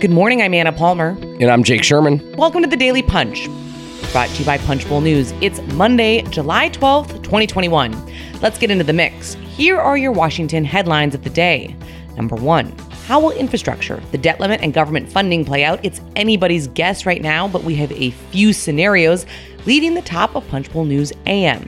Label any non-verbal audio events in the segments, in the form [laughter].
Good morning, I'm Anna Palmer. And I'm Jake Sherman. Welcome to the Daily Punch, brought to you by Punchbowl News. It's Monday, July 12th, 2021. Let's get into the mix. Here are your Washington headlines of the day. Number one, how will infrastructure, the debt limit, and government funding play out? It's anybody's guess right now, but we have a few scenarios leading the top of Punchbowl News AM.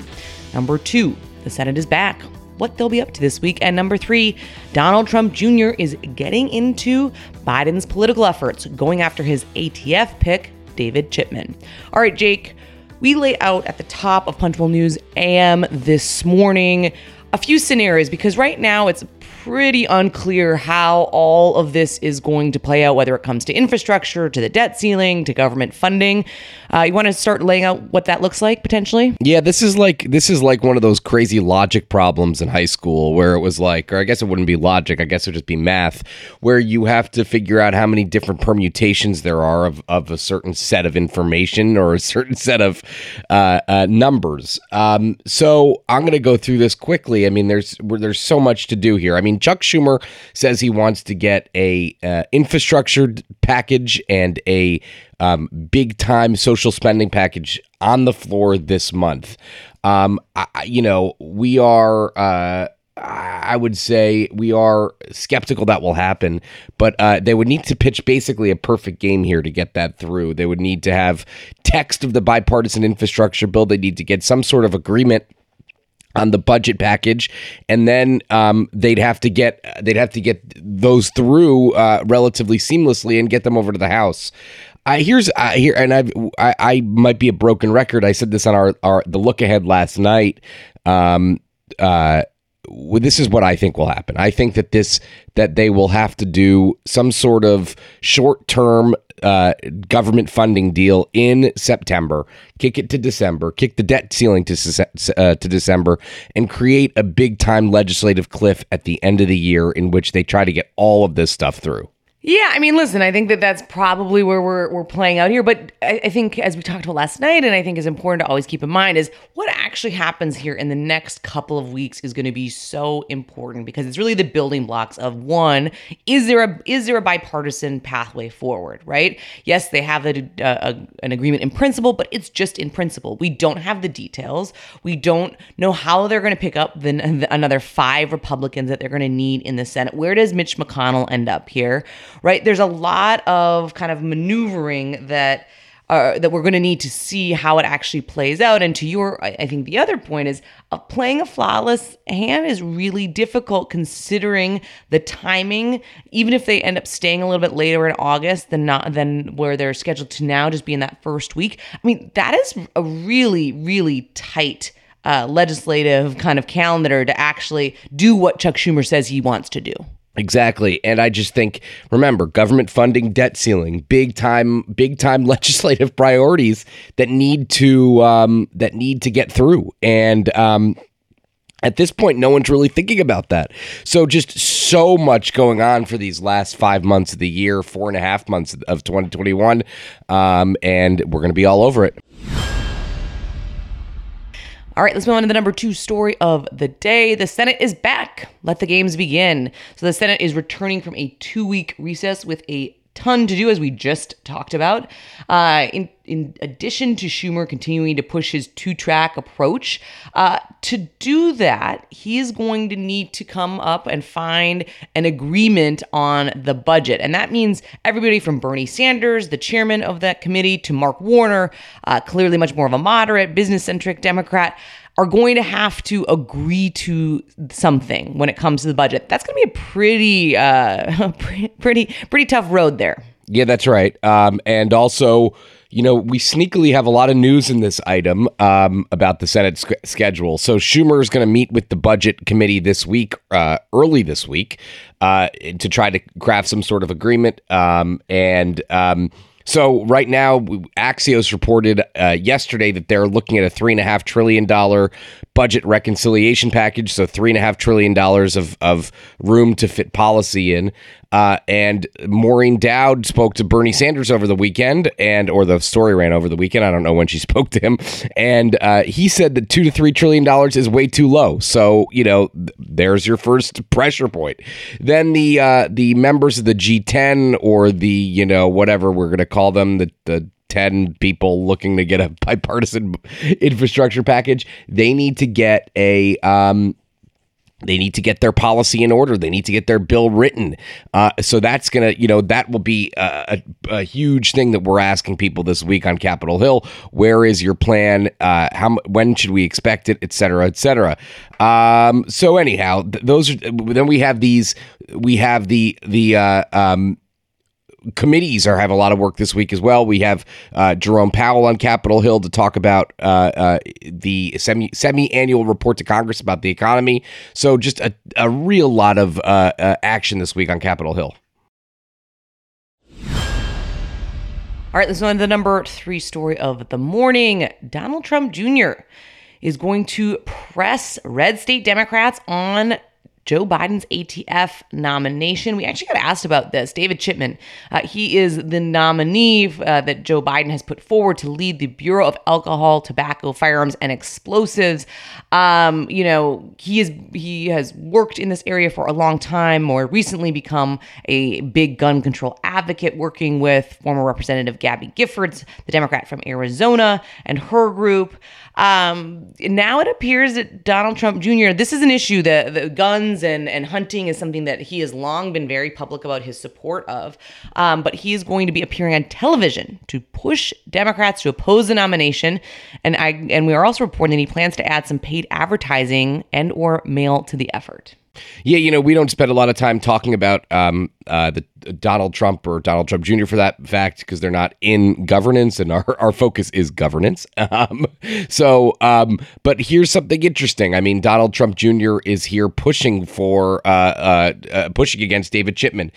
Number two, the Senate is back what they'll be up to this week. And number three, Donald Trump Jr. is getting into Biden's political efforts, going after his ATF pick, David Chipman. All right, Jake, we lay out at the top of Punchbowl News AM this morning a few scenarios because right now it's pretty unclear how all of this is going to play out, whether it comes to infrastructure, to the debt ceiling, to government funding. Uh, you want to start laying out what that looks like potentially? Yeah, this is like this is like one of those crazy logic problems in high school where it was like, or I guess it wouldn't be logic, I guess it would just be math, where you have to figure out how many different permutations there are of, of a certain set of information or a certain [laughs] set of uh, uh, numbers. Um, so I'm going to go through this quickly. I mean, there's there's so much to do here. I mean mean, Chuck Schumer says he wants to get a uh, infrastructure package and a um, big time social spending package on the floor this month. Um, I, you know, we are. Uh, I would say we are skeptical that will happen, but uh, they would need to pitch basically a perfect game here to get that through. They would need to have text of the bipartisan infrastructure bill. They need to get some sort of agreement on the budget package, and then um, they'd have to get they'd have to get those through uh, relatively seamlessly and get them over to the House. Uh, here's uh, here, and I've, I I might be a broken record. I said this on our our the look ahead last night. Um, uh, this is what I think will happen. I think that this that they will have to do some sort of short term uh, government funding deal in September, kick it to December, kick the debt ceiling to uh, to December, and create a big time legislative cliff at the end of the year in which they try to get all of this stuff through. Yeah, I mean, listen, I think that that's probably where we're, we're playing out here. But I, I, think, as we talked about last night, and I think is important to always keep in mind, is what actually happens here in the next couple of weeks is going to be so important because it's really the building blocks of one: is there a is there a bipartisan pathway forward? Right? Yes, they have a, a, an agreement in principle, but it's just in principle. We don't have the details. We don't know how they're going to pick up the, the another five Republicans that they're going to need in the Senate. Where does Mitch McConnell end up here? right? There's a lot of kind of maneuvering that that we're going to need to see how it actually plays out. And to your, I think the other point is uh, playing a flawless hand is really difficult considering the timing. Even if they end up staying a little bit later in August than not than where they're scheduled to now, just be in that first week. I mean, that is a really, really tight. Uh, legislative kind of calendar to actually do what Chuck Schumer says he wants to do. Exactly. And I just think remember government funding, debt ceiling, big time big time [laughs] legislative priorities that need to um, that need to get through. And um, at this point, no one's really thinking about that. So, just so much going on for these last five months of the year, four and a half months of 2021. Um, and we're going to be all over it. All right, let's move on to the number two story of the day. The Senate is back. Let the games begin. So, the Senate is returning from a two week recess with a ton to do, as we just talked about. Uh, in, in addition to Schumer continuing to push his two track approach, uh, to do that, he is going to need to come up and find an agreement on the budget. And that means everybody from Bernie Sanders, the chairman of that committee, to Mark Warner, uh, clearly much more of a moderate, business centric Democrat are going to have to agree to something when it comes to the budget. That's going to be a pretty, uh, [laughs] pretty, pretty tough road there. Yeah, that's right. Um, and also, you know, we sneakily have a lot of news in this item um, about the Senate sc- schedule. So Schumer is going to meet with the budget committee this week, uh, early this week, uh, to try to craft some sort of agreement. Um, and um, so right now, Axios reported uh, yesterday that they're looking at a three and a half trillion dollar budget reconciliation package. So three and a half trillion dollars of of room to fit policy in. Uh, and Maureen Dowd spoke to Bernie Sanders over the weekend, and or the story ran over the weekend. I don't know when she [laughs] spoke to him, and uh, he said that two to three trillion dollars is way too low. So you know, th- there's your first pressure point. Then the uh, the members of the G10 or the you know whatever we're going to call them the the 10 people looking to get a bipartisan [laughs] infrastructure package they need to get a um, they need to get their policy in order. They need to get their bill written. Uh, so that's gonna, you know, that will be a, a, a, huge thing that we're asking people this week on Capitol Hill. Where is your plan? Uh, how when should we expect it, et cetera, et cetera. Um, so anyhow, th- those are. Then we have these. We have the the uh, um, committees are have a lot of work this week as well. We have uh, Jerome Powell on Capitol Hill to talk about uh, uh, the semi semi annual report to Congress about the economy. So just a, a real lot of uh, uh, action this week on Capitol Hill. All right, let's on to the number three story of the morning. Donald Trump Jr. is going to press red state Democrats on Joe Biden's ATF nomination. We actually got asked about this. David Chipman, uh, he is the nominee uh, that Joe Biden has put forward to lead the Bureau of Alcohol, Tobacco, Firearms, and Explosives. Um, you know, he is he has worked in this area for a long time. More recently, become a big gun control advocate, working with former Representative Gabby Giffords, the Democrat from Arizona, and her group. Um, now it appears that Donald Trump Jr. This is an issue. The the guns and and hunting is something that he has long been very public about his support of. Um, but he is going to be appearing on television to push Democrats to oppose the nomination. And I and we are also reporting that he plans to add some paid advertising and or mail to the effort. Yeah, you know, we don't spend a lot of time talking about um, uh, the Donald Trump or Donald Trump Jr. for that fact because they're not in governance, and our, our focus is governance. [laughs] Um, so, um, but here's something interesting. I mean, Donald Trump Jr. is here pushing for uh, uh, uh pushing against David Chipman.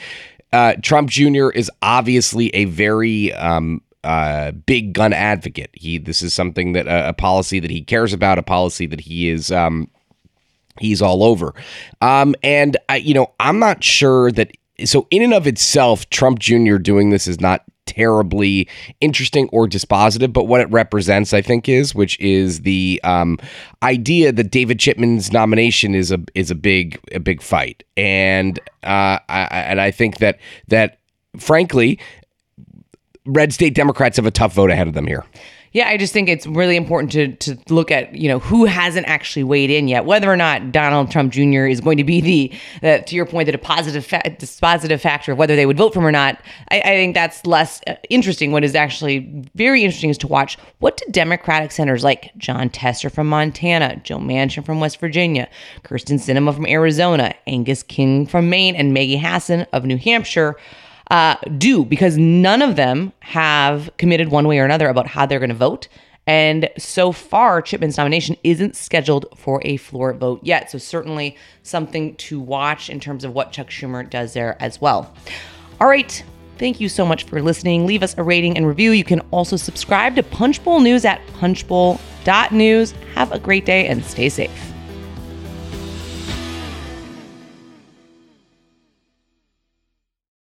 Uh, Trump Jr. is obviously a very um, uh, big gun advocate. He this is something that uh, a policy that he cares about, a policy that he is um, he's all over. Um, and I, you know, I'm not sure that. So in and of itself, Trump Jr. doing this is not terribly interesting or dispositive, but what it represents, I think, is which is the um, idea that David Chipman's nomination is a is a big a big fight, and uh, I, and I think that that frankly, red state Democrats have a tough vote ahead of them here. Yeah, I just think it's really important to to look at you know who hasn't actually weighed in yet, whether or not Donald Trump Jr. is going to be the, uh, to your point, the positive fa- dispositive factor of whether they would vote for him or not. I, I think that's less uh, interesting. What is actually very interesting is to watch what do Democratic senators like Jon Tester from Montana, Joe Manchin from West Virginia, Kyrsten Sinema from Arizona, Angus King from Maine, and Maggie Hassan of New Hampshire uh, do because none of them have committed one way or another about how they're going to vote. And so far, Chipman's nomination isn't scheduled for a floor vote yet. So, certainly something to watch in terms of what Chuck Schumer does there as well. All right. Thank you so much for listening. Leave us a rating and review. You can also subscribe to Punchbowl News at punchbowl.news. Have a great day and stay safe.